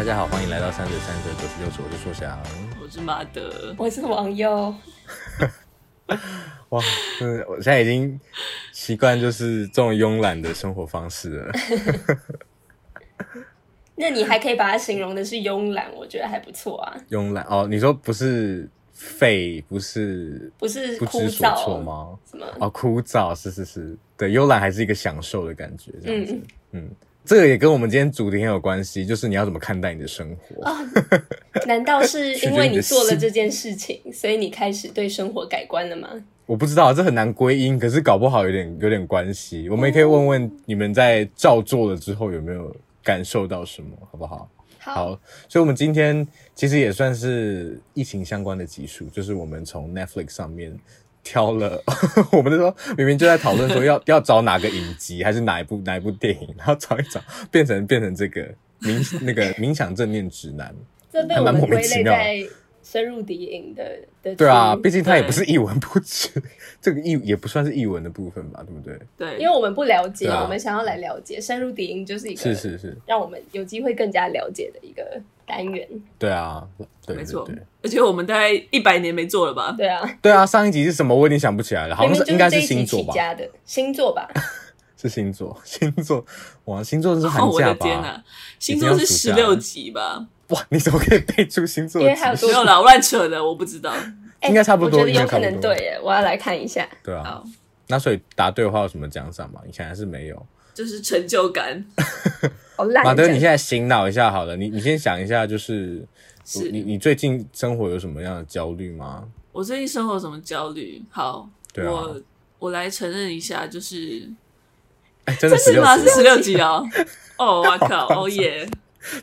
大家好，欢迎来到三嘴三舌九十六尺，我是硕翔，我是马德，我是王优。哇，嗯，我现在已经习惯就是这种慵懒的生活方式了。那你还可以把它形容的是慵懒，我觉得还不错啊。慵懒哦，你说不是废，不是不是不知所措吗？什么？哦，枯燥是是是，对，慵懒还是一个享受的感觉，这样子，嗯。嗯这个也跟我们今天主题很有关系，就是你要怎么看待你的生活啊？难道是因为你做了这件事情，所以你开始对生活改观了吗？我不知道，这很难归因，可是搞不好有点有点关系。我们也可以问问你们在照做了之后有没有感受到什么，好不好？好，好，所以我们今天其实也算是疫情相关的集数，就是我们从 Netflix 上面。挑了，我们那时候明明就在讨论说要 要找哪个影集，还是哪一部哪一部电影，然后找一找，变成变成这个冥那个 冥想正念指南，这被我们归类在深入敌营的的。对啊，毕竟它也不是一文不值，这个一也不算是一文的部分吧，对不对？对，因为我们不了解，我们想要来了解深入敌营，就是一个是是是，让我们有机会更加了解的一个单元。对啊，对，没错。而且我们大概一百年没做了吧？对啊，对啊。上一集是什么？我有点想不起来了，好像是应该是星座吧？星座吧？是星座，星座哇，星座是寒假吧？我的天哪，星座是十六集吧？哇，你怎么可以背出星座？因为还有没有啦，乱扯的，我不知道。应该差不多，我觉得有可能对耶，我要来看一下。对啊，那所以答对的话有什么奖赏吗？以前还是没有，就是成就感。好烂。马德，你现在醒脑一下好了，你你先想一下，就是你你最近生活有什么样的焦虑吗？我最近生活有什么焦虑？好，我我来承认一下，就是真的 是吗？是十六集哦。哦，我靠，哦耶。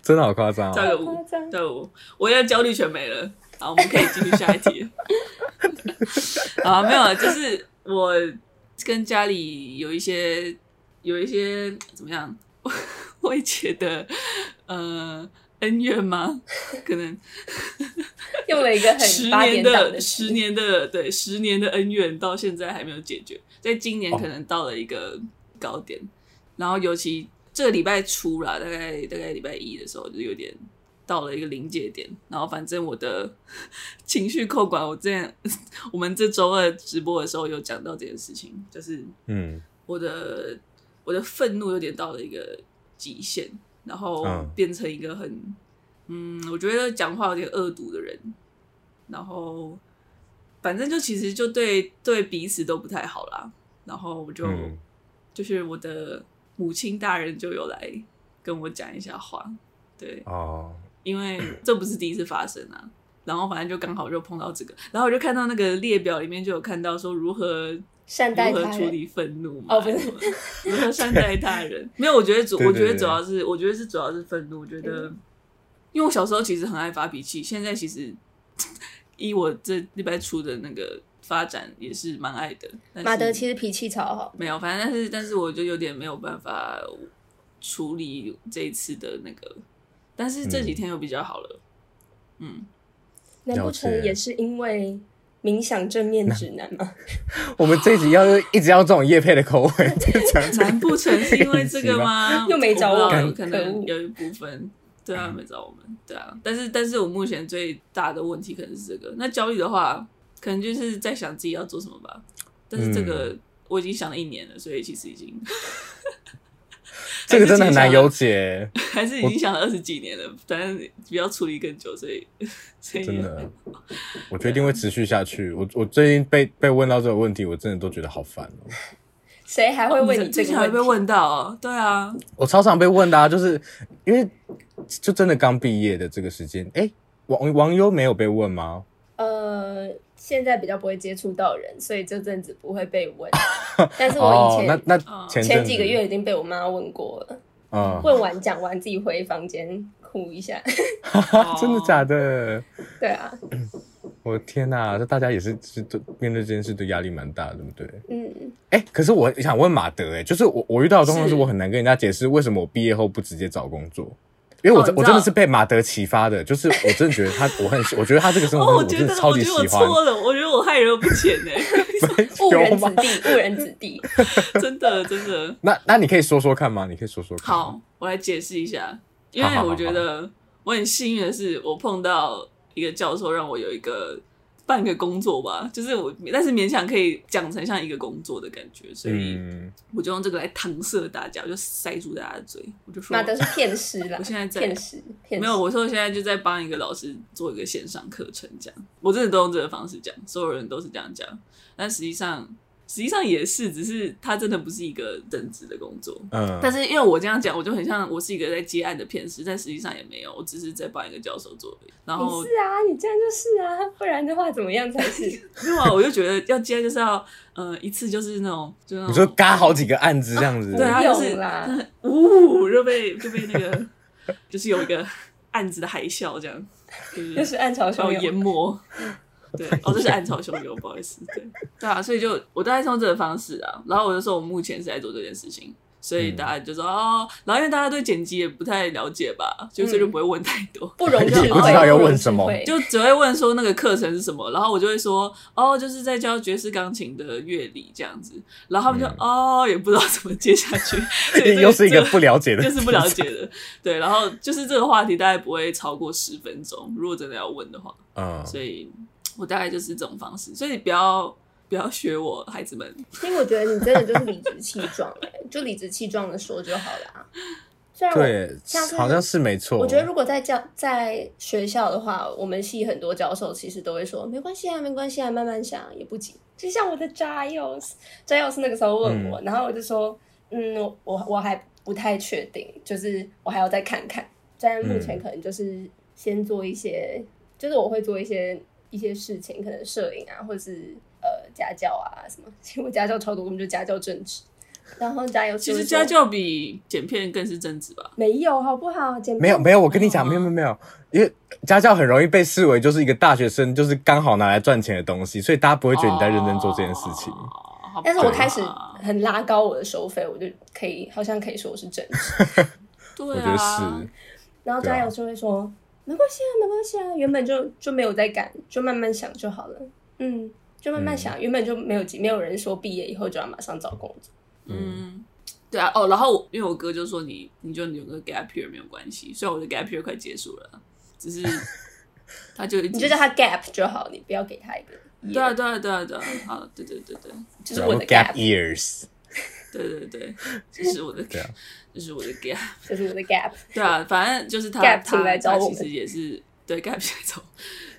真的好夸张啊！交个五，交个五，我现在焦虑全没了。好，我们可以进入下一题。啊，没有了，就是我跟家里有一些有一些怎么样未解的呃恩怨吗？可能 用了一个很十年的十年的对十年的恩怨，到现在还没有解决，在今年可能到了一个高点，哦、然后尤其。这个礼拜初啦，大概大概礼拜一的时候，就有点到了一个临界点。然后反正我的 情绪控管，我之前我们这周二直播的时候有讲到这件事情，就是嗯，我的、嗯、我的愤怒有点到了一个极限，然后变成一个很嗯，嗯，我觉得讲话有点恶毒的人。然后反正就其实就对对彼此都不太好啦。然后我就、嗯、就是我的。母亲大人就有来跟我讲一下话，对哦，因为 这不是第一次发生啊。然后反正就刚好就碰到这个，然后我就看到那个列表里面就有看到说如何善待他人，如何处理愤怒嘛，哦不是，如何善待他人。没有，我觉得主，我觉得主要是，我觉得是主要是愤怒。我觉得，因为我小时候其实很爱发脾气，现在其实 依我这礼拜出的那个。发展也是蛮爱的。马德其实脾气超好，没有，反正但是但是我就有点没有办法处理这一次的那个，但是这几天又比较好了。嗯，难不成也是因为冥想正面指南吗？我们这一集要一直要这种叶配的口味，难不成是因为这个吗？又没找我，可能有一部分对啊，没找我们，对啊，但是但是我目前最大的问题可能是这个。那焦虑的话。可能就是在想自己要做什么吧，但是这个我已经想了一年了，嗯、所以其实已经这个真的很难有解，还是已经想了二十几年了，反正比较处理更久，所以，所以真的，我决定会持续下去。我我最近被被问到这个问题，我真的都觉得好烦哦。谁还会问你这个问题？还被问到哦？对啊，我超常被问的啊，就是因为就真的刚毕业的这个时间，哎，王王优没有被问吗？呃。现在比较不会接触到人，所以这阵子不会被问。但是我以前、哦、那那前，前几个月已经被我妈问过了。嗯，问完讲完自己回房间哭一下。真的假的？对啊。我的天哪、啊，这大家也是是面对这件事都压力蛮大的，对不对？嗯。哎、欸，可是我想问马德、欸，哎，就是我我遇到的状况是我很难跟人家解释为什么我毕业后不直接找工作。因为我、哦、我真的是被马德启发的，就是我真的觉得他，我很，我觉得他这个生活我真的超级喜欢。我错了，我觉得我害人不浅呢，误人子弟，误人子弟，真的真的。那那你可以说说看吗？你可以说说看。好，我来解释一下，因为我觉得，我很幸运的是，我碰到一个教授，让我有一个。半个工作吧，就是我，但是勉强可以讲成像一个工作的感觉，所以我就用这个来搪塞大家，我就塞住大家的嘴，我就说那都是骗师了。我现在在骗师，没有，我说我现在就在帮一个老师做一个线上课程，这样，我真的都用这个方式讲，所有人都是这样讲，但实际上。实际上也是，只是他真的不是一个正职的工作。嗯，但是因为我这样讲，我就很像我是一个在接案的骗师，但实际上也没有，我只是在帮一个教授做。然后是啊，你这样就是啊，不然的话怎么样才是？没有啊，我就觉得要接就是要呃一次就是那种，就那种你说嘎好几个案子这样子，对啊，就是啦，呜就被就被那个就是有一个案子的海啸这样，就是就是暗潮汹涌淹没。对，哦，这是暗潮汹涌，不好意思，对，对啊，所以就我大概是用这个方式啊，然后我就说我目前是在做这件事情，所以大家就说、嗯、哦，然后因为大家对剪辑也不太了解吧，就所以就不会问太多，不容 易，不知道要问什么，就只会问说那个课程是什么，然后我就会说哦，就是在教爵士钢琴的乐理这样子，然后他们就、嗯、哦，也不知道怎么接下去，所以又是一个不了解的，就是不了解的，对，然后就是这个话题大概不会超过十分钟，如果真的要问的话，嗯，所以。我大概就是这种方式，所以你不要不要学我，孩子们。因为我觉得你真的就是理直气壮，哎，就理直气壮的说就好了啊。虽然我对，好像是没错。我觉得如果在教在学校的话，我们系很多教授其实都会说没关系啊，没关系啊，慢慢想也不急。就像我的 Giles，Giles 那个时候问我，嗯、然后我就说，嗯，我我还不太确定，就是我还要再看看。在目前可能就是先做一些，嗯、就是我会做一些。一些事情，可能摄影啊，或者是呃家教啊什么，其实我家教超多，我们就家教正职，然后加油。其实家教比剪片更是正职吧？没有，好不好？剪片没有没有，我跟你讲，没有没有没有，因为家教很容易被视为就是一个大学生就是刚好拿来赚钱的东西，所以大家不会觉得你在认真做这件事情。哦、但是我开始很拉高我的收费，我就可以好像可以说我是正职。对啊，我觉得是。然后加油就会说。没关系啊，没关系啊，原本就就没有在赶，就慢慢想就好了。嗯，就慢慢想，嗯、原本就没有没有人说毕业以后就要马上找工作。嗯，对啊，哦，然后因为我哥就说你你就有个 gap year 没有关系，虽然我的 gap year 快结束了，只是 他就你就叫他 gap 就好，你不要给他一个。对啊，对啊，对啊，对啊，好，对对对对，就是我的 gap years。对对对，这是我的 gap，这 是我的 gap，这是我的 gap。对啊，反正就是他他他其实也是对 gap 来走，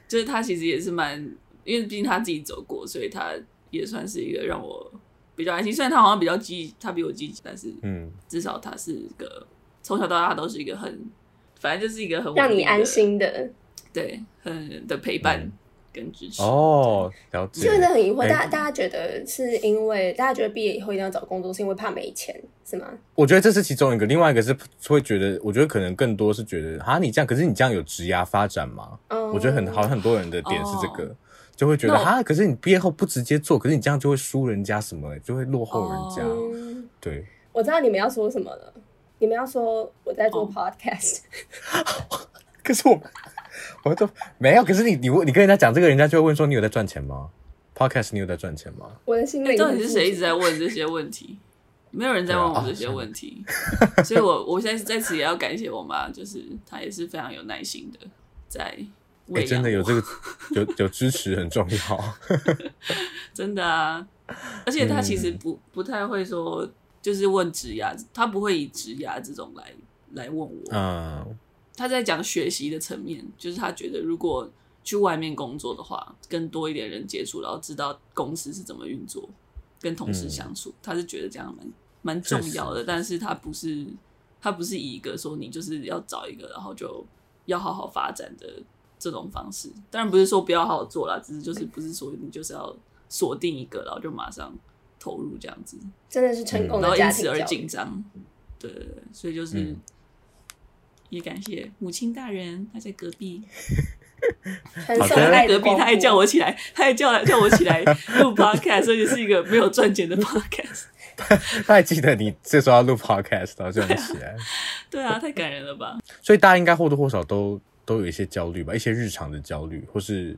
就是他其实也是蛮，因为毕竟他自己走过，所以他也算是一个让我比较安心。虽然他好像比较积极，他比我积极，但是嗯，至少他是一个从小到大都是一个很，反正就是一个很让你安心的，对，很的陪伴。跟支持哦，了解。真的很疑惑，大家大家觉得是因为大家觉得毕业以后一定要找工作，是因为怕没钱，是吗？我觉得这是其中一个，另外一个是会觉得，我觉得可能更多是觉得，啊，你这样，可是你这样有职涯发展吗？嗯，我觉得很好，很多人的点是这个，就会觉得啊，可是你毕业后不直接做，可是你这样就会输人家什么，就会落后人家。对，我知道你们要说什么了，你们要说我在做 podcast，可是我。我都没有，可是你你问你跟人家讲这个，人家就会问说，你有在赚钱吗？Podcast 你有在赚钱吗？我的心里到底是谁一直在问这些问题？没有人在问我这些问题，哦、所以我我现在在此也要感谢我妈，就是她也是非常有耐心的在喂、欸、真的有这个有有支持很重要，真的啊！而且她其实不、嗯、不太会说，就是问职涯，她不会以职涯这种来来问我，嗯。他在讲学习的层面，就是他觉得如果去外面工作的话，跟多一点人接触，然后知道公司是怎么运作，跟同事相处，嗯、他是觉得这样蛮蛮重要的。但是他不是他不是以一个说你就是要找一个，然后就要好好发展的这种方式。当然不是说不要好好做啦，只是就是不是说你就是要锁定一个，然后就马上投入这样子，真的是成功的然后因此而紧张。对对对，所以就是。嗯也感谢母亲大人，他在隔壁。他在隔壁，他还叫我起来，他还叫叫我起来录 podcast，所以是一个没有赚钱的 podcast。他还记得你这时候要录 podcast，然后叫你起来。对啊，太感人了吧！所以大家应该或多或少都都有一些焦虑吧，一些日常的焦虑，或是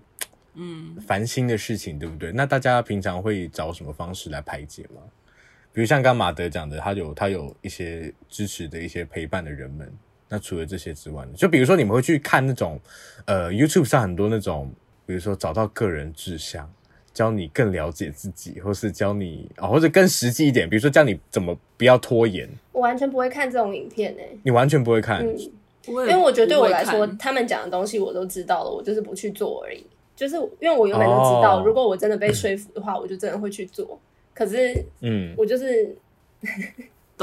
嗯烦心的事情，对不对？那大家平常会找什么方式来排解吗？比如像刚马德讲的，他有他有一些支持的一些陪伴的人们。那除了这些之外呢，就比如说你们会去看那种呃 YouTube 上很多那种，比如说找到个人志向，教你更了解自己，或是教你啊、哦，或者更实际一点，比如说教你怎么不要拖延。我完全不会看这种影片诶、欸，你完全不会看，嗯，因为我觉得对我来说，他们讲的东西我都知道了，我就是不去做而已。就是因为我原本就知道，如果我真的被说服的话，我就真的会去做。可是，嗯，我就是。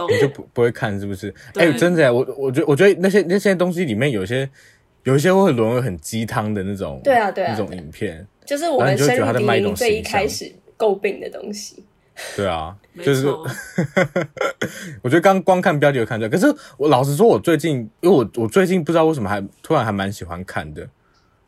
你就不不会看是不是？哎、欸，真的，我我觉得我觉得那些那些东西里面有些有一些会沦为很鸡汤的那种，对啊对啊，那种影片，就是我们生日第一最一开始诟病的东西。对啊，就是 我觉得刚光看标题就看出来。可是我老实说，我最近因为我我最近不知道为什么还突然还蛮喜欢看的。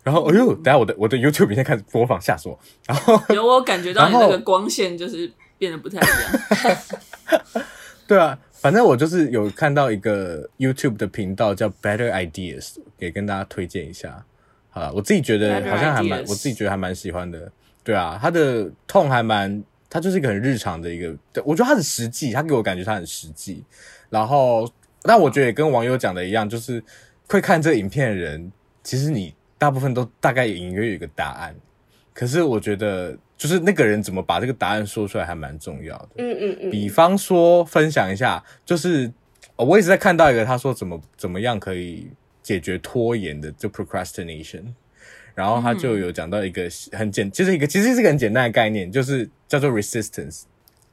然后哎呦，等下我的我的 YouTube 已经开始播放吓死我。然后有我感觉到你那个光线就是变得不太一样。对啊，反正我就是有看到一个 YouTube 的频道叫 Better Ideas，也跟大家推荐一下。好了，我自己觉得好像还蛮，我自己觉得还蛮喜欢的。对啊，他的 tone 还蛮，他就是一个很日常的一个，对，我觉得他很实际，他给我感觉他很实际。然后，但我觉得也跟网友讲的一样，就是会看这个影片的人，其实你大部分都大概隐约有一个答案。可是我觉得。就是那个人怎么把这个答案说出来还蛮重要的。嗯嗯嗯。比方说，分享一下，就是我一直在看到一个，他说怎么怎么样可以解决拖延的，就 procrastination。然后他就有讲到一个很简，就是一个其实是一个很简单的概念，就是叫做 resistance。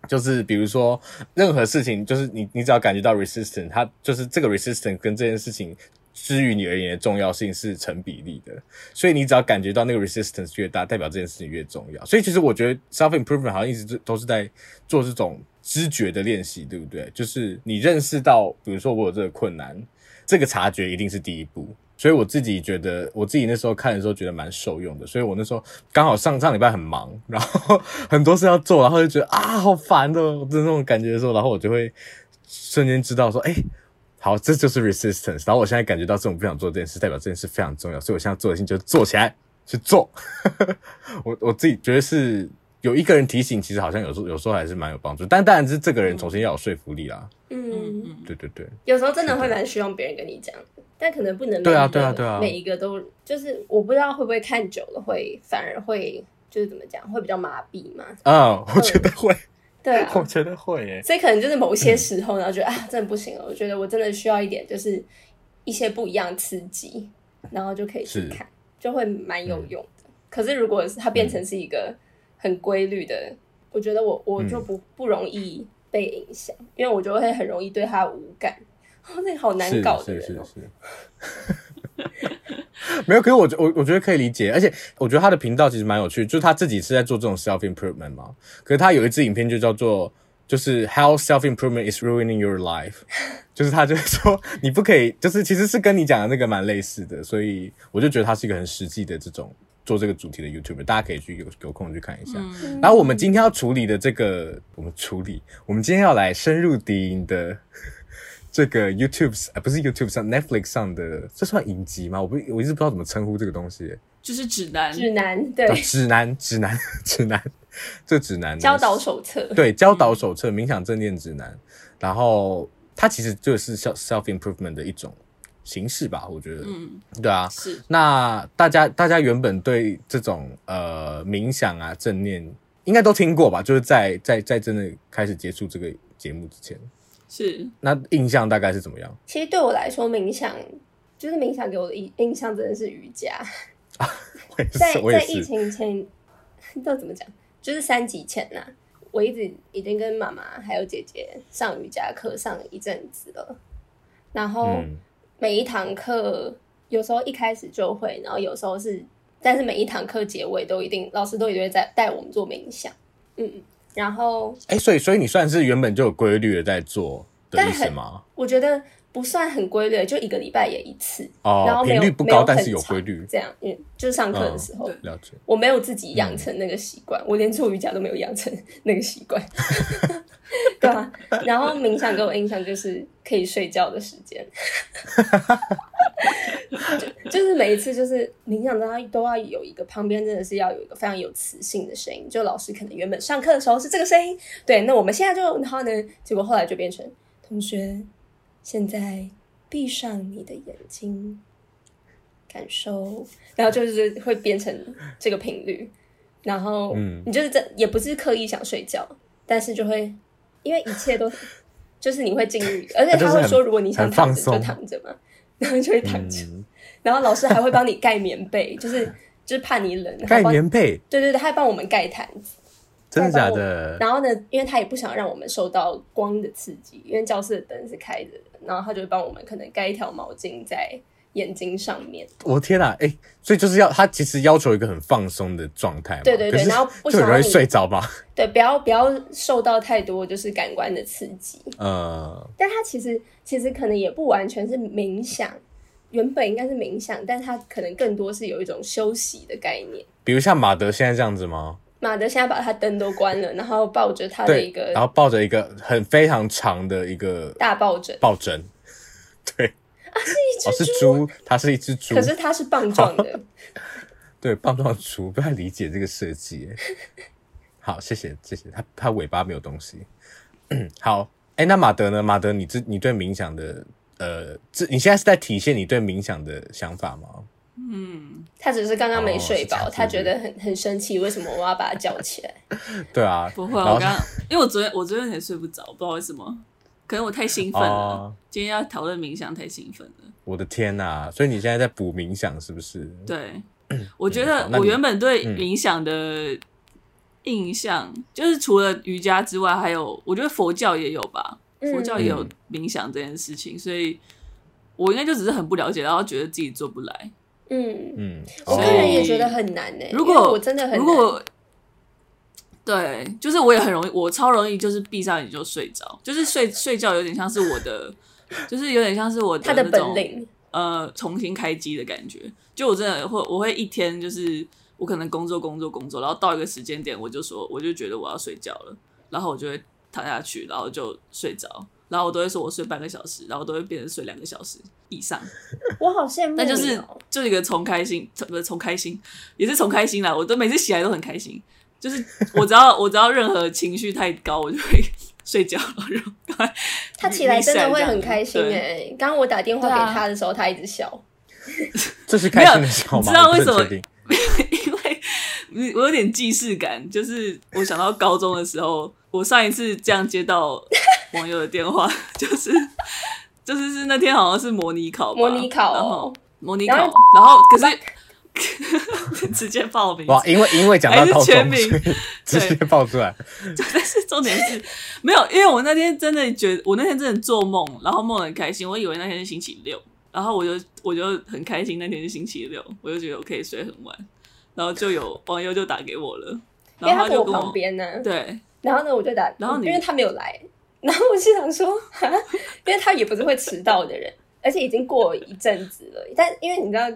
就是比如说任何事情，就是你你只要感觉到 resistance，它就是这个 resistance 跟这件事情。之于你而言的重要性是成比例的，所以你只要感觉到那个 resistance 越大，代表这件事情越重要。所以其实我觉得 self improvement 好像一直都是在做这种知觉的练习，对不对？就是你认识到，比如说我有这个困难，这个察觉一定是第一步。所以我自己觉得，我自己那时候看的时候觉得蛮受用的。所以我那时候刚好上上礼拜很忙，然后 很多事要做，然后就觉得啊好烦哦，就那种感觉的时候，然后我就会瞬间知道说，哎。好，这就是 resistance。然后我现在感觉到这种不想做这件事，代表这件事非常重要，所以我现在做的事情就是做起来去做。我我自己觉得是有一个人提醒，其实好像有时候有时候还是蛮有帮助。但当然是这个人首先要有说服力啦。嗯嗯，对对对。有时候真的会蛮希望别人跟你讲，但可能不能。对啊对啊对啊。每一个都就是我不知道会不会看久了会反而会就是怎么讲会比较麻痹嘛？啊，我觉得会。对啊，我觉得会耶，所以可能就是某些时候，然后觉得、嗯、啊，真的不行了。我觉得我真的需要一点，就是一些不一样的刺激，然后就可以去看，就会蛮有用的。嗯、可是如果是它变成是一个很规律的，嗯、我觉得我我就不不容易被影响，嗯、因为我就会很容易对它无感。哦，那好难搞的人哦。是是是是 没有，可是我我我觉得可以理解，而且我觉得他的频道其实蛮有趣，就是他自己是在做这种 self improvement 嘛。可是他有一支影片就叫做就是 How self improvement is ruining your life，就是他就是说 你不可以，就是其实是跟你讲的那个蛮类似的，所以我就觉得他是一个很实际的这种做这个主题的 YouTuber，大家可以去有有空去看一下。嗯、然后我们今天要处理的这个，我们处理，我们今天要来深入敌营的。这个 YouTube 啊，不是 YouTube 上 Netflix 上的，这算影集吗？我不，我一直不知道怎么称呼这个东西。就是指南，指南，对，指南，指南，指南，这指南教导手册，对，教导手册，冥想正念指南。嗯、然后它其实就是 self self improvement 的一种形式吧，我觉得，嗯，对啊，是。那大家大家原本对这种呃冥想啊正念应该都听过吧？就是在在在真的开始接触这个节目之前。是，那印象大概是怎么样？其实对我来说，冥想就是冥想给我的印印象真的是瑜伽。啊、在在疫情前，道怎么讲？就是三级前呐、啊，我一直已经跟妈妈还有姐姐上瑜伽课上了一阵子了。然后每一堂课，有时候一开始就会，然后有时候是，但是每一堂课结尾都一定老师都一定会在带我们做冥想。嗯。然后，哎，所以，所以你算是原本就有规律的在做的意思吗？我觉得不算很规律，就一个礼拜也一次。哦，然后频率不高，但是有规律。这样，嗯，就是上课的时候，嗯、了解。我没有自己养成那个习惯，嗯、我连做瑜伽都没有养成那个习惯。对啊，然后冥想给我印象就是可以睡觉的时间。就，就是每一次就是冥想都要都要有一个旁边真的是要有一个非常有磁性的声音，就老师可能原本上课的时候是这个声音，对，那我们现在就然后呢，结果后来就变成同学现在闭上你的眼睛，感受，然后就是会变成这个频率，然后你就是这也不是刻意想睡觉，但是就会因为一切都就是你会进入，而且他会说，如果你想躺着就躺着嘛，然后就会躺着，然后老师还会帮你盖棉被，就是就是怕你冷，盖棉被，对对对，他还帮我们盖毯子。真的假的？然后呢，因为他也不想让我们受到光的刺激，因为教室的灯是开着的，然后他就会帮我们可能盖一条毛巾在眼睛上面。我天哪，哎，所以就是要他其实要求一个很放松的状态，对对对，然后就容易睡着吧？对，不要不要受到太多就是感官的刺激。呃，但他其实其实可能也不完全是冥想，原本应该是冥想，但他可能更多是有一种休息的概念。比如像马德现在这样子吗？马德现在把他灯都关了，然后抱着他的一个，然后抱着一个很非常长的一个大抱枕，抱枕，对，啊，是一只猪，哦，是猪，它是一只猪，可是它是棒状的，对，棒状的猪，不太理解这个设计。好，谢谢，谢谢，它它尾巴没有东西。好，哎，那马德呢？马德，你这你对冥想的，呃，这你现在是在体现你对冥想的想法吗？嗯，他只是刚刚没睡饱，哦、他觉得很很生气，为什么我要把他叫起来？对啊，不会，我刚刚因为我昨天我昨天也睡不着，不知道为什么，可能我太兴奋了。哦、今天要讨论冥想，太兴奋了。我的天哪！所以你现在在补冥想是不是？对，我觉得我原本对冥想的印象，嗯、就是除了瑜伽之外，还有我觉得佛教也有吧，佛教也有冥想这件事情，嗯、所以我应该就只是很不了解，然后觉得自己做不来。嗯嗯，我个人也觉得很难呢。如果我真的很如果对，就是我也很容易，我超容易就是闭上眼就睡着，就是睡睡觉有点像是我的，就是有点像是我的他的本领呃重新开机的感觉。就我真的会，我会一天就是我可能工作工作工作，然后到一个时间点，我就说我就觉得我要睡觉了，然后我就会躺下去，然后就睡着。然后我都会说，我睡半个小时，然后都会变成睡两个小时以上。我好羡慕，那就是就一个从开心，不是从开心，也是从开心啦。我都每次起来都很开心，就是我只要 我只要任何情绪太高，我就会 睡觉。然后 他起来真的会很开心哎。刚刚我打电话给他的时候，他一直笑。这是开心的笑吗？你知道为什么？因为我有点既视感，就是我想到高中的时候，我上一次这样接到。网友的电话就是就是是那天好像是模拟考，模拟考，然后模拟考，然后可是直接报名哇，因为因为讲到高中全名，直接报出来。但是重点是没有，因为我那天真的觉得我那天真的做梦，然后梦很开心，我以为那天是星期六，然后我就我就很开心，那天是星期六，我就觉得我可以睡很晚，然后就有网友就打给我了，然后他就跟我旁边呢，对，然后呢我就打，然后因为他没有来。然后我就想说，因为他也不是会迟到的人，而且已经过一阵子了。但因为你知道，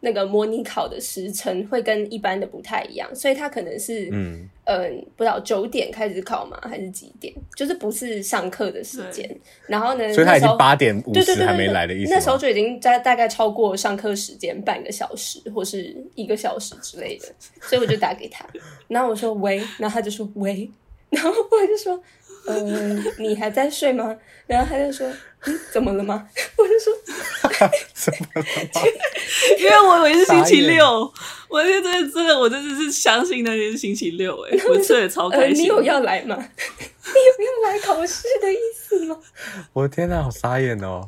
那个模拟考的时程会跟一般的不太一样，所以他可能是嗯嗯、呃，不知道九点开始考吗？还是几点？就是不是上课的时间。然后呢，所以他已经八点五十还没来的意思。那时候就已经在大概超过上课时间半个小时或是一个小时之类的，所以我就打给他，然后我说喂，然后他就说喂，然后我就说。呃，你还在睡吗？然后他就说：“嗯，怎么了吗？” 我就说：“ 怎么了？”因为我以为是星期六，我就真的真的，我真的是相信那天是星期六。哎，我睡得超开心。你有要来吗？你有要来考试的意思吗？我的天哪，好傻眼哦！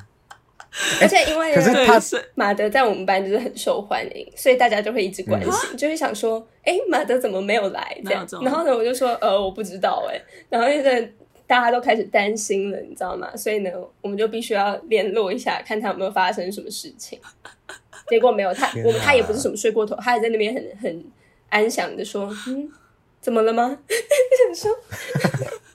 而且因为可是他马德在我们班就是很受欢迎，所以大家就会一直关心，就会想说：“哎，马德怎么没有来？”这样。然后呢，我就说：“呃，我不知道。”哎，然后现在。大家都开始担心了，你知道吗？所以呢，我们就必须要联络一下，看他有没有发生什么事情。结果没有，他我们他也不是什么睡过头，他还在那边很很安详的说：“嗯，怎么了吗？” 想说，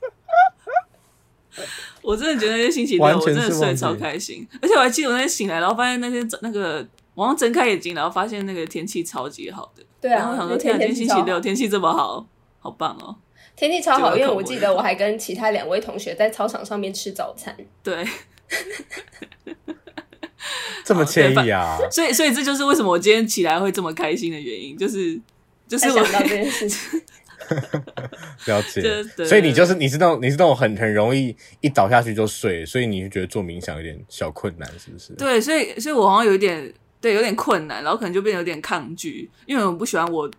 我真的觉得那天星期六我真的睡得超开心，而且我还记得我那天醒来，然后发现那天那个晚上睁开眼睛，然后发现那个天气超级好的。对啊，然后想说天啊，今天星期六天气这么好，好棒哦。天气超好，因为我记得我还跟其他两位同学在操场上面吃早餐。对，这么惬意啊！所以，所以这就是为什么我今天起来会这么开心的原因，就是就是我想到这件 事情。了解。所以你就是你是那种你是那种很很容易一倒下去就睡，所以你就觉得做冥想有点小困难，是不是？对，所以所以我好像有一点对有点困难，然后可能就变得有点抗拒，因为我不喜欢我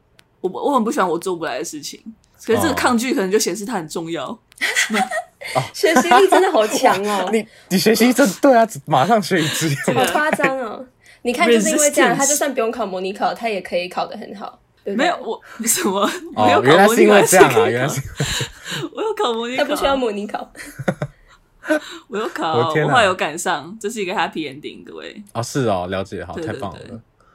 我我很不喜欢我做不来的事情，可是这个抗拒可能就显示它很重要。学习力真的好强哦！你你学习力真对啊，马上学一支，好夸张哦！你看，就是因为这样，他就算不用考模拟考，他也可以考得很好。对对，没有我什么，哦、没有原来是因为这样啊！原来是我有考模拟考，他不需要模拟考。我有考，我后来有赶上，这是一个 happy ending，各位。哦，是哦，了解，好，太棒了，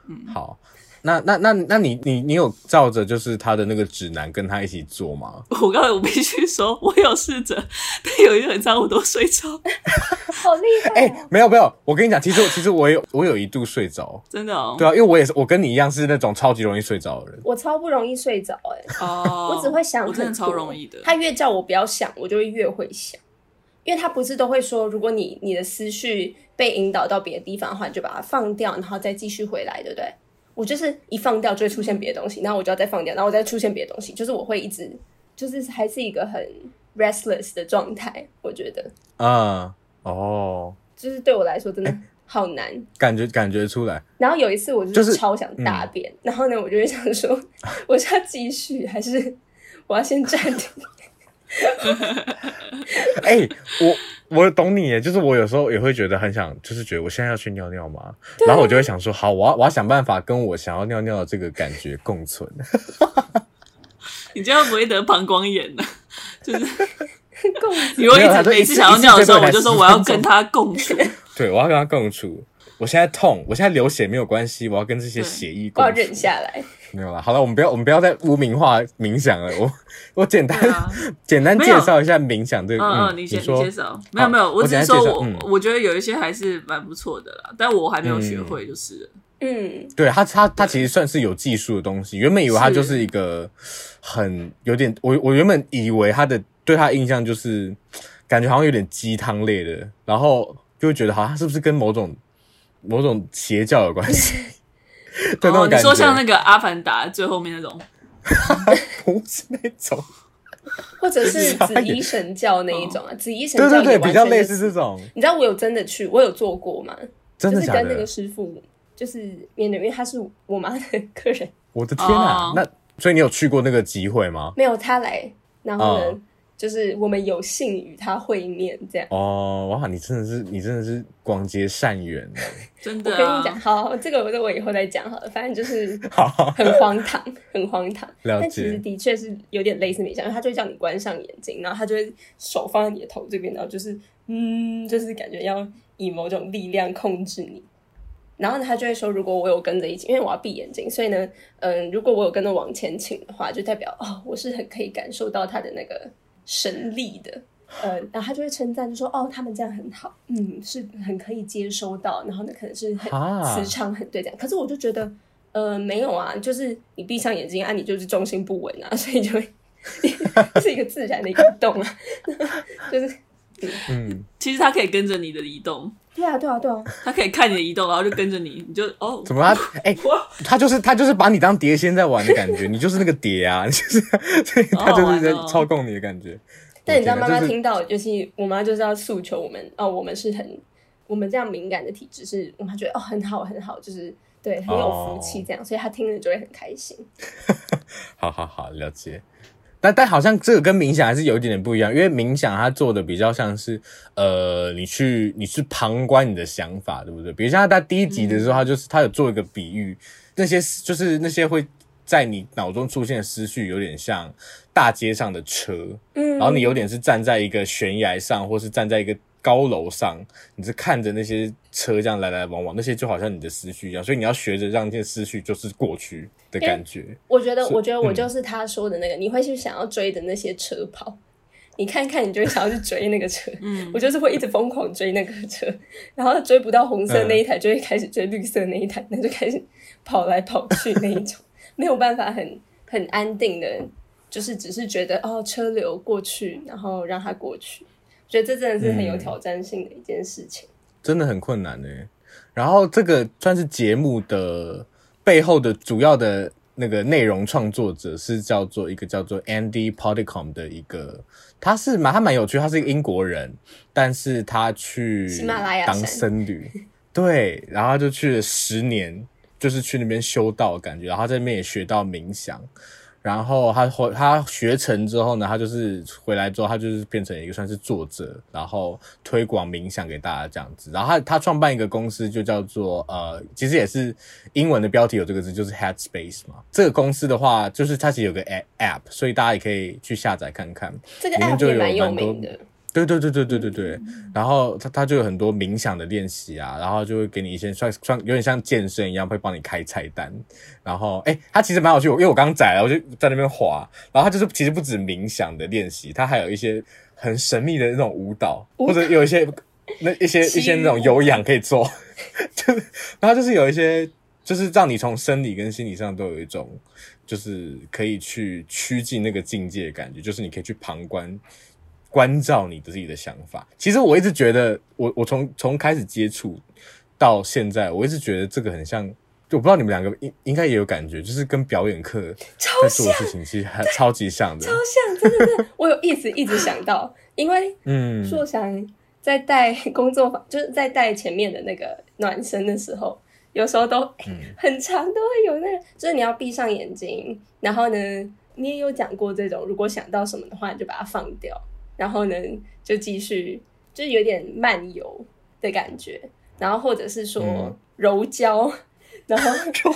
嗯，好。那那那那你你你有照着就是他的那个指南跟他一起做吗？我刚才我必须说，我有试着，但有一个很长我都睡着，好厉害！哎、欸，没有没有，我跟你讲，其实其实我有我有一度睡着，真的哦。对啊，因为我也是我跟你一样是那种超级容易睡着的人，我超不容易睡着哎、欸。哦，我只会想我真的超容易的。他越叫我不要想，我就会越会想，因为他不是都会说，如果你你的思绪被引导到别的地方的话，你就把它放掉，然后再继续回来，对不对？我就是一放掉就会出现别的东西，然后我就要再放掉，然后我再出现别的东西，就是我会一直就是还是一个很 restless 的状态。我觉得，啊，哦，就是对我来说真的好难，欸、感觉感觉出来。然后有一次我就是超想大便，就是嗯、然后呢，我就会想说，我是要继续还是我要先暂停？哎、欸，我。我懂你耶，就是我有时候也会觉得很想，就是觉得我现在要去尿尿嘛，然后我就会想说，好，我要我要想办法跟我想要尿尿的这个感觉共存。你这样不会得膀胱炎呢？就是 共。你会一直每次想要尿的时候，我就说我要跟他共处。对，我要跟他共处。我现在痛，我现在流血没有关系，我要跟这些血液共处。我要忍下来。没有了，好了，我们不要，我们不要再污名化冥想了。我我简单、啊、简单介绍一下冥想这个。嗯嗯，你先介绍。没有没有，我只是说我我，嗯、我觉得有一些还是蛮不错的啦，但我还没有学会，就是嗯，对他他他其实算是有技术的东西。原本以为他就是一个很有点，我我原本以为他的对他的印象就是感觉好像有点鸡汤类的，然后就会觉得好像是不是跟某种某种邪教有关系。哦，你说像那个《阿凡达》最后面那种，不是那种，或者是紫衣神教那一种啊？紫衣神教对对对，比较类似这种。你知道我有真的去，我有做过吗？真的假的？就是跟那个师傅，就是面对面，因为他是我妈的客人。我的天啊！那所以你有去过那个集会吗？没有，他来，然后呢？就是我们有幸与他会面，这样哦，哇，你真的是你真的是广结善缘，真的、啊。我跟你讲，好，这个我我以后再讲好了。反正就是很荒唐，很荒唐。但其实的确是有点类似冥想，他就会叫你关上眼睛，然后他就会手放在你的头这边，然后就是嗯，就是感觉要以某种力量控制你。然后呢，他就会说，如果我有跟着一起，因为我要闭眼睛，所以呢，嗯，如果我有跟着往前倾的话，就代表哦，我是很可以感受到他的那个。神力的，呃，然后他就会称赞，就说：“哦，他们这样很好，嗯，是很可以接收到，然后呢，可能是很磁场很对这样。可是我就觉得，呃，没有啊，就是你闭上眼睛啊，你就是重心不稳啊，所以就会 是一个自然的移动啊，就是嗯，其实他可以跟着你的移动，对啊，对啊，对啊，他可以看你的移动，然后就跟着你，你就哦，怎么他哎，他就是他就是把你当碟仙在玩的感觉，你就是那个碟啊，就是 他就是在操控你的感觉。但你知道妈妈听到，就是我妈就是要诉求我们哦，我们是很我们这样敏感的体质，是我妈觉得哦很好很好，就是对很有福气这样，所以她听了就会很开心。好好好，了解。但但好像这个跟冥想还是有一点点不一样，因为冥想它做的比较像是，呃，你去你去旁观你的想法，对不对？比如像他在第一集的时候，他就是他有做一个比喻，那些就是那些会在你脑中出现的思绪，有点像大街上的车，嗯，然后你有点是站在一个悬崖上，或是站在一个。高楼上，你是看着那些车这样来来往往，那些就好像你的思绪一样，所以你要学着让这些思绪就是过去的感觉。我觉得，我觉得我就是他说的那个，嗯、你会去想要追的那些车跑，你看看，你就会想要去追那个车。嗯，我就是会一直疯狂追那个车，然后追不到红色那一台，就会开始追绿色那一台，那、嗯、就开始跑来跑去那一种，没有办法很很安定的，就是只是觉得哦，车流过去，然后让它过去。觉得这真的是很有挑战性的一件事情，嗯、真的很困难呢。然后这个算是节目的背后的主要的那个内容创作者是叫做一个叫做 Andy Podicom 的一个，他是蛮他蛮有趣，他是一个英国人，但是他去喜马拉雅当僧侣，对，然后他就去了十年，就是去那边修道感觉，然后他在那边也学到冥想。然后他回他学成之后呢，他就是回来之后，他就是变成一个算是作者，然后推广冥想给大家这样子。然后他他创办一个公司，就叫做呃，其实也是英文的标题有这个字，就是 Headspace 嘛。这个公司的话，就是它其实有个 App，所以大家也可以去下载看看。这个 App 也蛮有名的。对对对对对对对，然后他他就有很多冥想的练习啊，然后就会给你一些算算有点像健身一样，会帮你开菜单。然后哎，他其实蛮有趣，因为我刚载了，我就在那边滑。然后他就是其实不止冥想的练习，他还有一些很神秘的那种舞蹈，或者有一些那一些 一些那种有氧可以做。就然后就是有一些，就是让你从生理跟心理上都有一种，就是可以去趋近那个境界的感觉，就是你可以去旁观。关照你的自己的想法。其实我一直觉得我，我我从从开始接触到现在，我一直觉得这个很像。就我不知道你们两个应应该也有感觉，就是跟表演课在做的事情其实还超级像的，超像，真的是。我有一直一直想到，因为嗯，硕翔在带工作坊，就是在带前面的那个暖身的时候，有时候都、嗯、很长，都会有那个，就是你要闭上眼睛，然后呢，你也有讲过这种，如果想到什么的话，你就把它放掉。然后呢，就继续，就是有点漫游的感觉，然后或者是说柔焦，嗯、然后就，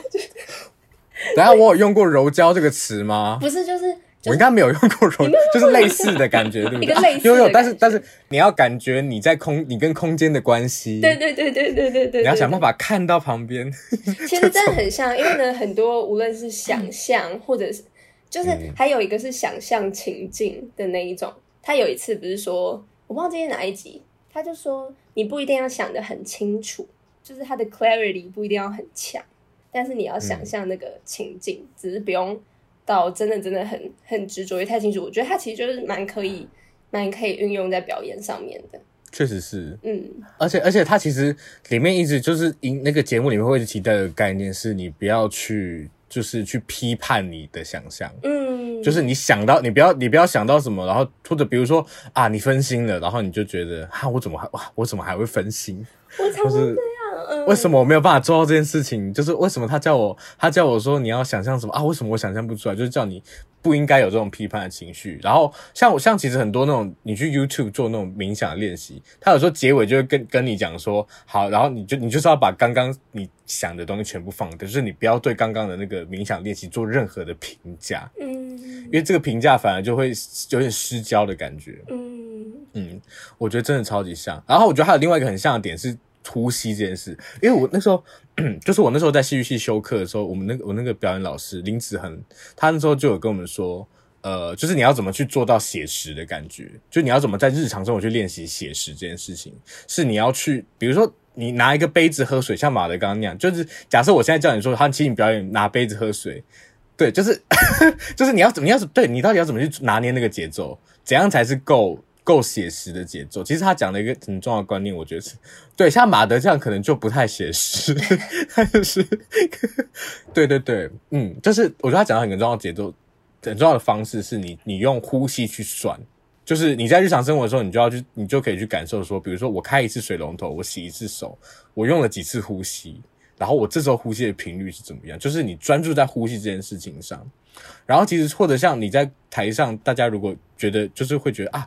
等下我有用过柔焦这个词吗？不是，就是、就是、我应该没有用过柔，就是类似的感觉，对不对？有有，但是但是你要感觉你在空，你跟空间的关系，对对对对对对对，你要想办法看到旁边。其实真的很像，因为呢，很多无论是想象，或者是就是还有一个是想象情境的那一种。他有一次不是说，我忘记是哪一集，他就说你不一定要想的很清楚，就是他的 clarity 不一定要很强，但是你要想象那个情境，嗯、只是不用到真的真的很很执着于太清楚。我觉得他其实就是蛮可以蛮可以运用在表演上面的。确实是，嗯，而且而且他其实里面一直就是那个节目里面会一直提到的概念是，你不要去。就是去批判你的想象，嗯，就是你想到，你不要，你不要想到什么，然后或者比如说啊，你分心了，然后你就觉得啊，我怎么还哇，我怎么还会分心？我才会这样，嗯，为什么我没有办法做到这件事情？就是为什么他叫我，他叫我说你要想象什么啊？为什么我想象不出来？就是叫你。不应该有这种批判的情绪。然后像我，像其实很多那种，你去 YouTube 做那种冥想练习，他有时候结尾就会跟跟你讲说，好，然后你就你就是要把刚刚你想的东西全部放掉，就是你不要对刚刚的那个冥想练习做任何的评价，嗯，因为这个评价反而就会有点失焦的感觉，嗯嗯，我觉得真的超级像。然后我觉得还有另外一个很像的点是。呼吸这件事，因为我那时候 就是我那时候在戏剧系修课的时候，我们那个我那个表演老师林子恒，他那时候就有跟我们说，呃，就是你要怎么去做到写实的感觉，就你要怎么在日常生活去练习写实这件事情，是你要去，比如说你拿一个杯子喝水，像马德刚那样，就是假设我现在叫你说，他请你表演拿杯子喝水，对，就是 就是你要怎么样，对你到底要怎么去拿捏那个节奏，怎样才是够。够写实的节奏，其实他讲了一个很重要的观念，我觉得是对。像马德这样可能就不太写实，他就是对对对，嗯，就是我觉得他讲的很重要的节奏，很重要的方式是你你用呼吸去算，就是你在日常生活的时候，你就要去，你就可以去感受说，比如说我开一次水龙头，我洗一次手，我用了几次呼吸，然后我这时候呼吸的频率是怎么样？就是你专注在呼吸这件事情上，然后其实或者像你在台上，大家如果觉得就是会觉得啊。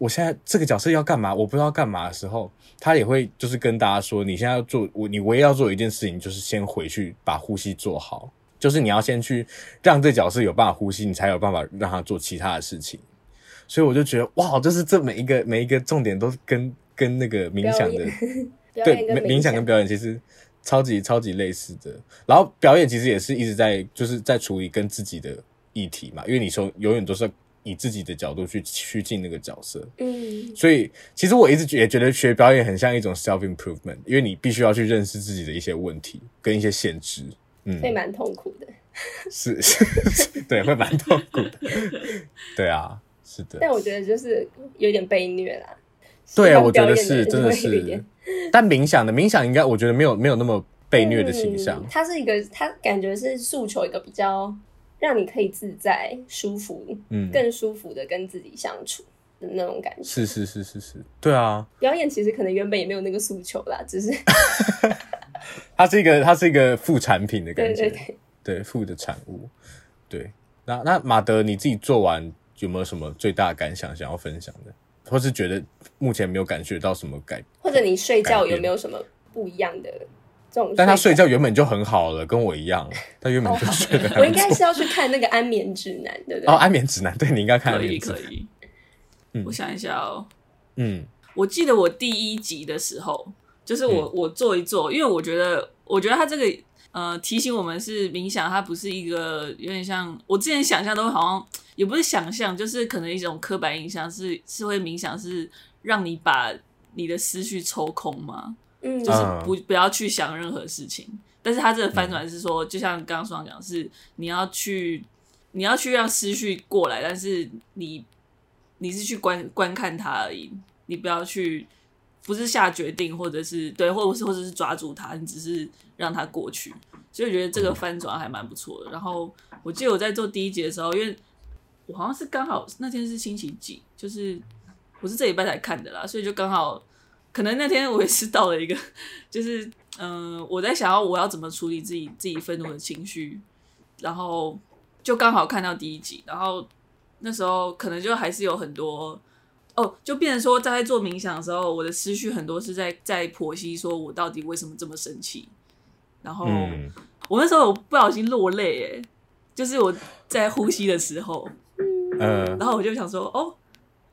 我现在这个角色要干嘛？我不知道干嘛的时候，他也会就是跟大家说，你现在要做我，你唯一要做一件事情就是先回去把呼吸做好，就是你要先去让这角色有办法呼吸，你才有办法让他做其他的事情。所以我就觉得哇，就是这每一个每一个重点都跟跟那个 冥想的对冥冥想跟表演其实超级超级类似的。然后表演其实也是一直在就是在处理跟自己的议题嘛，因为你说永远都是。以自己的角度去趋近那个角色，嗯，所以其实我一直也觉得学表演很像一种 self improvement，因为你必须要去认识自己的一些问题跟一些限制，嗯，会蛮痛苦的，是，是，对，会蛮痛苦的，对啊，是的，但我觉得就是有点被虐啦，对啊，我觉得是，真的是，但冥想的冥想应该我觉得没有没有那么被虐的形象。他、嗯、是一个，它感觉是诉求一个比较让你可以自在、舒服，嗯，更舒服的跟自己相处的那种感觉。是是是是是，对啊。表演其实可能原本也没有那个诉求啦，只是 它是一个，它是一个副产品的感觉，对对对，对副的产物。对，那那马德你自己做完有没有什么最大的感想想要分享的？或是觉得目前没有感觉到什么改，或者你睡觉有没有什么不一样的这种？但他睡觉原本就很好了，跟我一样，他原本就睡得很好。我应该是要去看那个安眠指南，对不对？哦，安眠指南，对，你应该看。可以，可以。嗯，我想一下哦。嗯，我记得我第一集的时候，就是我、嗯、我做一做，因为我觉得，我觉得他这个呃提醒我们是冥想，它不是一个有点像我之前想象都好像。也不是想象，就是可能一种刻板印象是是会冥想，是让你把你的思绪抽空吗？嗯，就是不不要去想任何事情。但是他这个翻转是说，就像刚刚说讲，是你要去你要去让思绪过来，但是你你是去观观看它而已，你不要去不是下决定，或者是对，或者是或者是抓住它，你只是让它过去。所以我觉得这个翻转还蛮不错的。然后我记得我在做第一节的时候，因为我好像是刚好那天是星期几，就是我是这礼拜才看的啦，所以就刚好可能那天我也是到了一个，就是嗯、呃，我在想要我要怎么处理自己自己愤怒的情绪，然后就刚好看到第一集，然后那时候可能就还是有很多哦，就变成说在做冥想的时候，我的思绪很多是在在剖析说我到底为什么这么生气，然后、嗯、我那时候我不小心落泪，哎，就是我在呼吸的时候。嗯，然后我就想说，哦，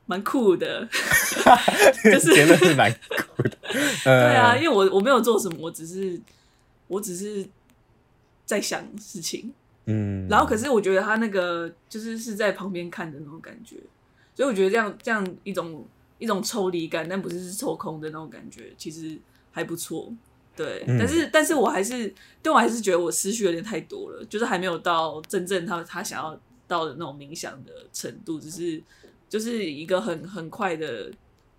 蛮酷的，就是结论是蛮酷的。对啊，因为我我没有做什么，我只是我只是在想事情。嗯，然后可是我觉得他那个就是是在旁边看的那种感觉，所以我觉得这样这样一种一种抽离感，但不是是抽空的那种感觉，其实还不错。对，嗯、但是但是我还是，但我还是觉得我思绪有点太多了，就是还没有到真正他他想要。到的那种冥想的程度，只是就是一个很很快的、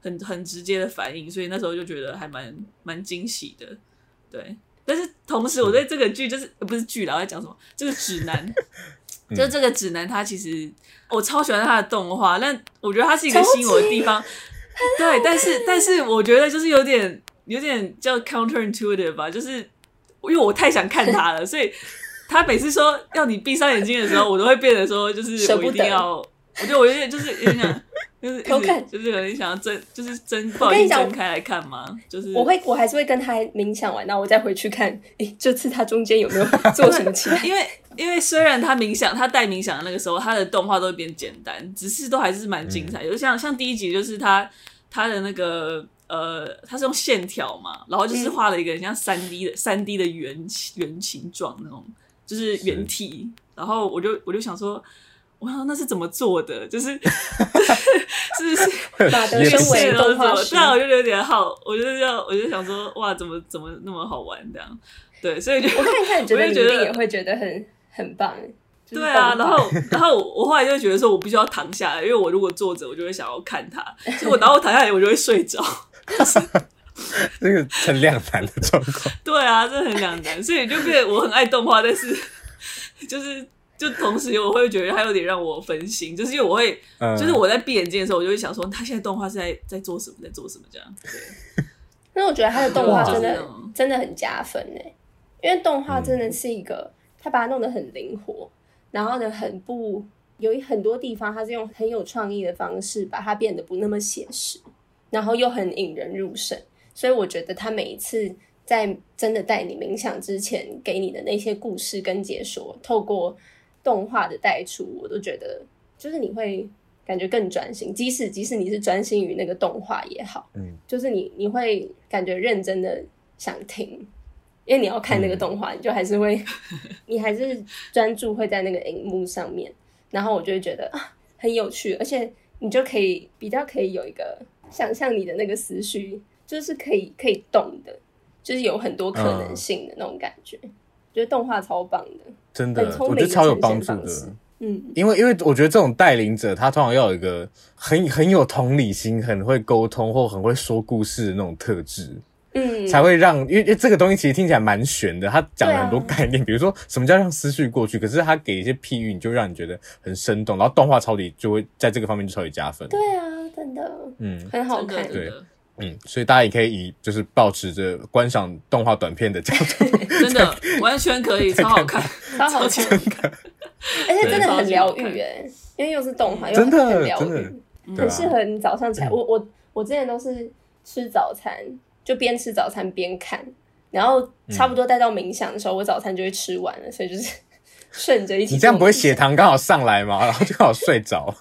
很很直接的反应，所以那时候就觉得还蛮蛮惊喜的。对，但是同时我对这个剧就是不是剧啦，我在讲什么？这个指南，就这个指南，它其实我超喜欢它的动画，但我觉得它是一个吸引我的地方。对，但是但是我觉得就是有点有点叫 counterintuitive 吧，就是因为我太想看它了，所以。他每次说要你闭上眼睛的时候，我都会变得说，就是我一定要，我觉得我有点就是有点想，就是偷看，就是有点想要睁，就是睁，不好意思睁开来看嘛？就是我会，我还是会跟他冥想完，然后我再回去看，诶，这次他中间有没有 做什么其他？因为因为虽然他冥想，他带冥想的那个时候，他的动画都会变简单，只是都还是蛮精彩。就像像第一集，就是他他的那个呃，他是用线条嘛，然后就是画了一个很像三 D 的三 D 的圆圆形状那种。就是原体，然后我就我就想说，我想那是怎么做的？就是 是是马德身为动画师，对啊，我就有点好，我就要我就想说，哇，怎么怎么那么好玩这样？对，所以就我看一看，觉得你一定也会觉得很很棒。对啊，然后然后我后来就觉得说，我必须要躺下来，因为我如果坐着，我就会想要看它；结果然后我躺下来，我就会睡着。这个很两难的状况。对啊，这很两难，所以就变我很爱动画，但是 就是就同时我会觉得他有点让我分心，就是因为我会，嗯、就是我在闭眼睛的时候，我就会想说，他现在动画是在在做什么，在做什么这样。对，因为我觉得他的动画真的 真的很加分呢，因为动画真的是一个，他把它弄得很灵活，然后呢，很不有很多地方，他是用很有创意的方式把它变得不那么写实，然后又很引人入胜。所以我觉得他每一次在真的带你冥想之前，给你的那些故事跟解说，透过动画的带出，我都觉得就是你会感觉更专心。即使即使你是专心于那个动画也好，嗯，就是你你会感觉认真的想听，因为你要看那个动画，你就还是会，你还是专注会在那个荧幕上面，然后我就会觉得啊很有趣，而且你就可以比较可以有一个想象你的那个思绪。就是可以可以动的，就是有很多可能性的那种感觉。嗯、觉得动画超棒的，真的，我觉得超有帮助的。嗯，因为因为我觉得这种带领者，他通常要有一个很很有同理心、很会沟通或很会说故事的那种特质。嗯，才会让，因为因为这个东西其实听起来蛮玄的，他讲了很多概念，啊、比如说什么叫让思绪过去，可是他给一些譬喻，你就让你觉得很生动，然后动画超级就会在这个方面就超级加分。对啊，真的，嗯，很好看，对，嗯，所以大家也可以以就是保持着观赏动画短片的角度，真的 完全可以，超好看，超好看，而且真的很疗愈哎，因为又是动画，又很疗愈，很适合你早上起来。我我我之前都是吃早餐。就边吃早餐边看，然后差不多待到冥想的时候，嗯、我早餐就会吃完了，所以就是顺着一起。你这样不会血糖刚好上来吗？然后就刚好睡着。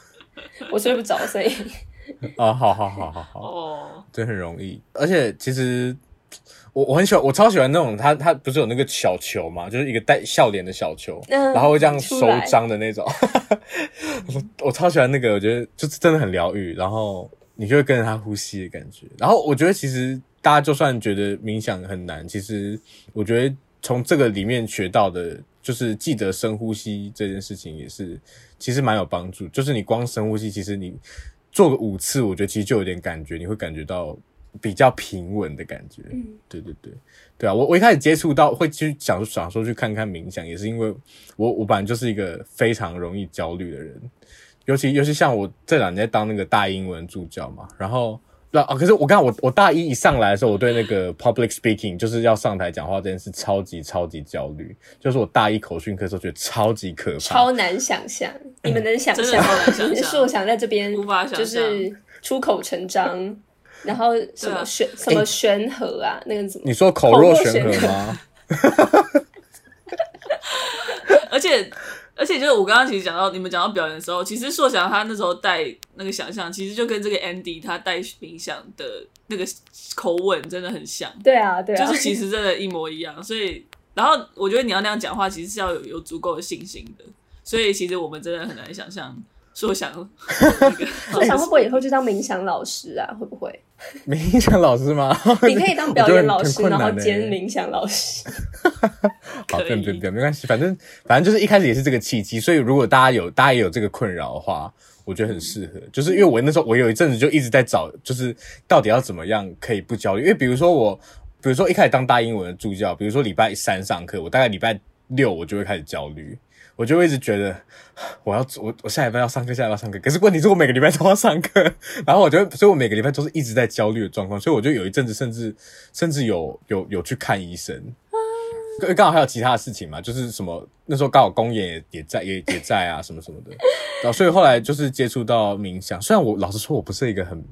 我睡不着，所以。哦，好好好好好。哦，这很容易，而且其实我我很喜欢，我超喜欢那种他他不是有那个小球嘛，就是一个带笑脸的小球，嗯、然后会这样收张的那种。我 我超喜欢那个，我觉得就是真的很疗愈，然后你就会跟着他呼吸的感觉。然后我觉得其实。大家就算觉得冥想很难，其实我觉得从这个里面学到的，就是记得深呼吸这件事情，也是其实蛮有帮助。就是你光深呼吸，其实你做个五次，我觉得其实就有点感觉，你会感觉到比较平稳的感觉。嗯，对对对，对啊，我我一开始接触到会去想想说去看看冥想，也是因为我我本来就是一个非常容易焦虑的人，尤其尤其像我这两年在当那个大英文助教嘛，然后。那啊，可是我刚刚我我大一一上来的时候，我对那个 public speaking 就是要上台讲话这件事超级超级焦虑。就是我大一口训课的时候觉得超级可怕，超难想象。你们能想象吗？是我想在这边就是出口成章，然后什么悬什么悬河啊，那个怎么？你说口若悬河吗？而且。而且就是我刚刚其实讲到你们讲到表演的时候，其实硕翔他那时候带那个想象，其实就跟这个 Andy 他带冥想的那个口吻真的很像。对啊，对啊，就是其实真的，一模一样。所以，然后我觉得你要那样讲话，其实是要有有足够的信心的。所以，其实我们真的很难想象。说想，说想会不会以后就当冥想老师啊？会不会冥想老师吗？你可以当表演老师，然后兼冥想老师。好，不用不用不用，没关系，反正反正就是一开始也是这个契机，所以如果大家有大家也有这个困扰的话，我觉得很适合。就是因为我那时候我有一阵子就一直在找，就是到底要怎么样可以不焦虑？因为比如说我，比如说一开始当大英文的助教，比如说礼拜三上课，我大概礼拜六我就会开始焦虑。我就一直觉得，我要我我下礼拜要上课，下礼拜要上课。可是问题是我每个礼拜都要上课，然后我觉得，所以我每个礼拜都是一直在焦虑的状况。所以我就有一阵子，甚至甚至有有有去看医生，因为刚好还有其他的事情嘛，就是什么那时候刚好公演也也在也也在啊，什么什么的。然后所以后来就是接触到冥想，虽然我老实说我不是一个很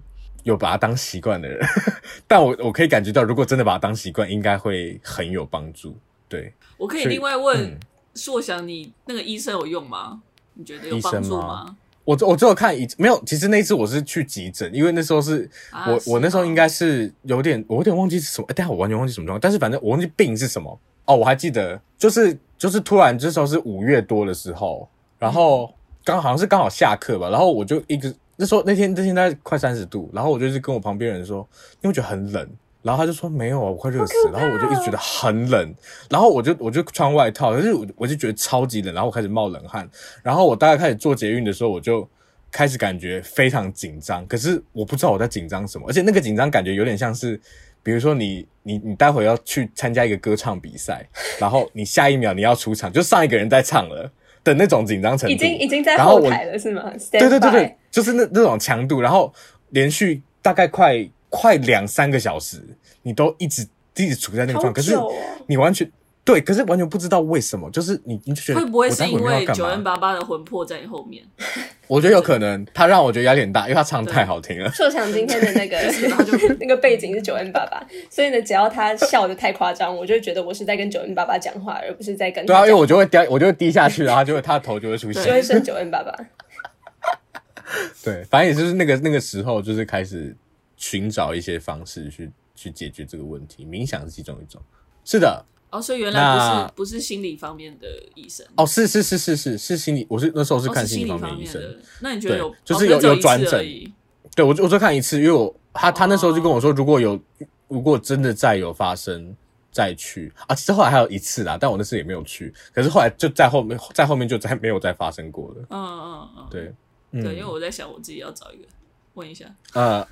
有把它当习惯的人，但我我可以感觉到，如果真的把它当习惯，应该会很有帮助。对，我可以另外问。嗯硕想，你那个医生有用吗？你觉得有帮助吗？吗我我只有看一没有。其实那一次我是去急诊，因为那时候是、啊、我我那时候应该是有点我有点忘记是什么。哎，等下我完全忘记什么状况。但是反正我忘记病是什么。哦，我还记得，就是就是突然这时候是五月多的时候，然后刚好像是刚好下课吧，然后我就一直那时候那天那天大概快三十度，然后我就是跟我旁边人说，因为我觉得很冷。然后他就说没有啊，我快热死了。然后我就一直觉得很冷，然后我就我就穿外套，可是我我就觉得超级冷，然后我开始冒冷汗。然后我大概开始做捷运的时候，我就开始感觉非常紧张。可是我不知道我在紧张什么，而且那个紧张感觉有点像是，比如说你你你待会要去参加一个歌唱比赛，然后你下一秒你要出场，就上一个人在唱了的那种紧张程度，已经已经在后台了是吗？对对对对，就是那那种强度，然后连续大概快。快两三个小时，你都一直一直处在那个状态，可是你完全对，可是完全不知道为什么，就是你你就觉得会不会是因为九 N 八八的魂魄在你后面？我觉得有可能，他让我觉得压力很大，因为他唱太好听了。设想今天的那个 那个背景是九 N 八八所以呢，只要他笑的太夸张，我就觉得我是在跟九 N 八八讲话，而不是在跟对啊，因为我就会掉，我就会低下去，然后就会他的头就会出现，就会升九 N 八八。对，反正也就是那个那个时候，就是开始。寻找一些方式去去解决这个问题，冥想是其中一种。是的，哦，所以原来不是不是心理方面的医生哦，是是是是是是心理，我是那时候是看心理方面医生。哦、那你觉得有就是有、哦、有转诊？对我我就看一次，因为我他他那时候就跟我说，如果有如果真的再有发生再去啊，其实后来还有一次啦，但我那次也没有去，可是后来就在后面在后面就再没有再发生过了。嗯嗯嗯，对对，因为我在想我自己要找一个。问一下，呃，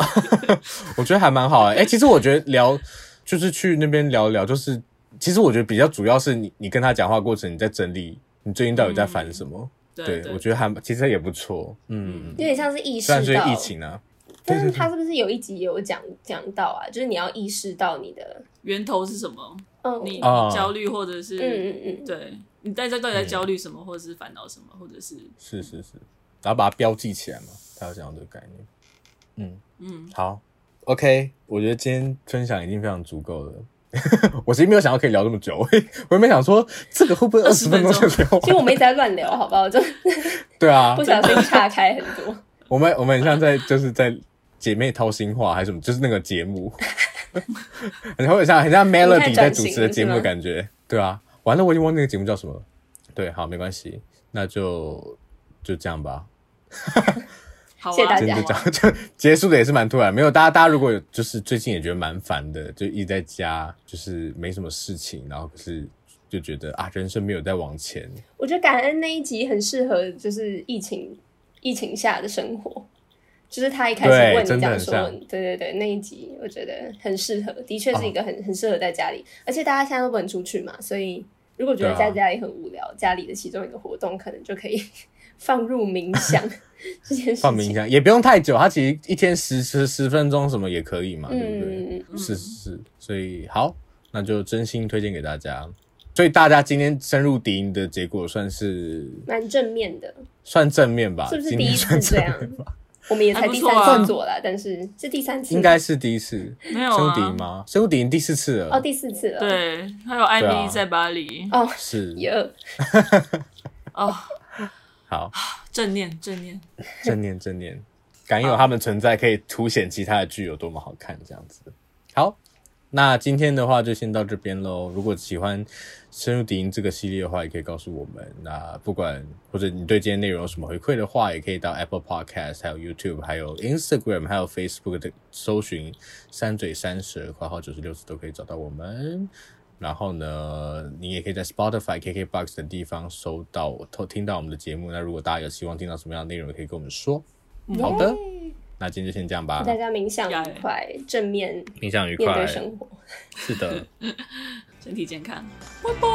我觉得还蛮好哎、欸。哎、欸，其实我觉得聊就是去那边聊聊，就是其实我觉得比较主要是你你跟他讲话过程，你在整理你最近到底在烦什么。嗯对，对，对，我觉得还其实也不错，嗯，有点像是意识到，虽然是疫情啊，但是他是不是有一集有讲讲到啊？就是你要意识到你的源头是什么？嗯，你焦虑或者是，嗯嗯嗯，对，你在这到底在焦虑什么，或者是烦恼什么，或者是？是是是，然后把它标记起来嘛，他有这样的概念，嗯嗯，好，OK，我觉得今天分享已经非常足够了。我其实没有想到可以聊这么久，我也没想说这个会不会二十分钟就聊。其实我们一直在乱聊，好不好？就 对啊，不小心岔开很多。我们我们很像在就是在姐妹掏心话还是什么，就是那个节目，然后很像很像 Melody 在主持的节目的感觉，对啊。完了，我已经忘那个节目叫什么了。对，好，没关系，那就就这样吧。谢谢大家。就结束的也是蛮突然，没有大家，大家如果有就是最近也觉得蛮烦的，就一直在家，就是没什么事情，然后可是就觉得啊，人生没有在往前。我觉得感恩那一集很适合，就是疫情疫情下的生活，就是他一开始问你讲说，对对对，那一集我觉得很适合，的确是一个很、哦、很适合在家里，而且大家现在都不能出去嘛，所以如果觉得在家里很无聊，啊、家里的其中一个活动可能就可以放入冥想 这件事。放冥想也不用太久，它其实一天十十十分钟什么也可以嘛，对不对？嗯、是是是，所以好，那就真心推荐给大家。所以大家今天深入敌营的结果算是蛮正面的，算正面吧？是不是第一次这样？我们也才第三次做了，但是是第三次，应该是第一次。没有深入敌营吗？深入敌营第四次了，哦，第四次了。对，还有艾米在巴黎。哦，是，耶。哦。好，正念，正念，正念，正念，感有他们存在，可以凸显其他的剧有多么好看，这样子。好，那今天的话就先到这边喽。如果喜欢深入敌营这个系列的话，也可以告诉我们。那不管或者你对今天内容有什么回馈的话，也可以到 Apple Podcast、还有 YouTube、还有 Instagram、还有 Facebook 的搜寻“三嘴三舌”括号九十六次都可以找到我们。然后呢，你也可以在 Spotify、KKBox 等地方收到、偷听到我们的节目。那如果大家有希望听到什么样的内容，也可以跟我们说。好的，那今天就先这样吧。大家冥想愉快，正面冥想愉快，面对生活。是的，身体健康，拜拜。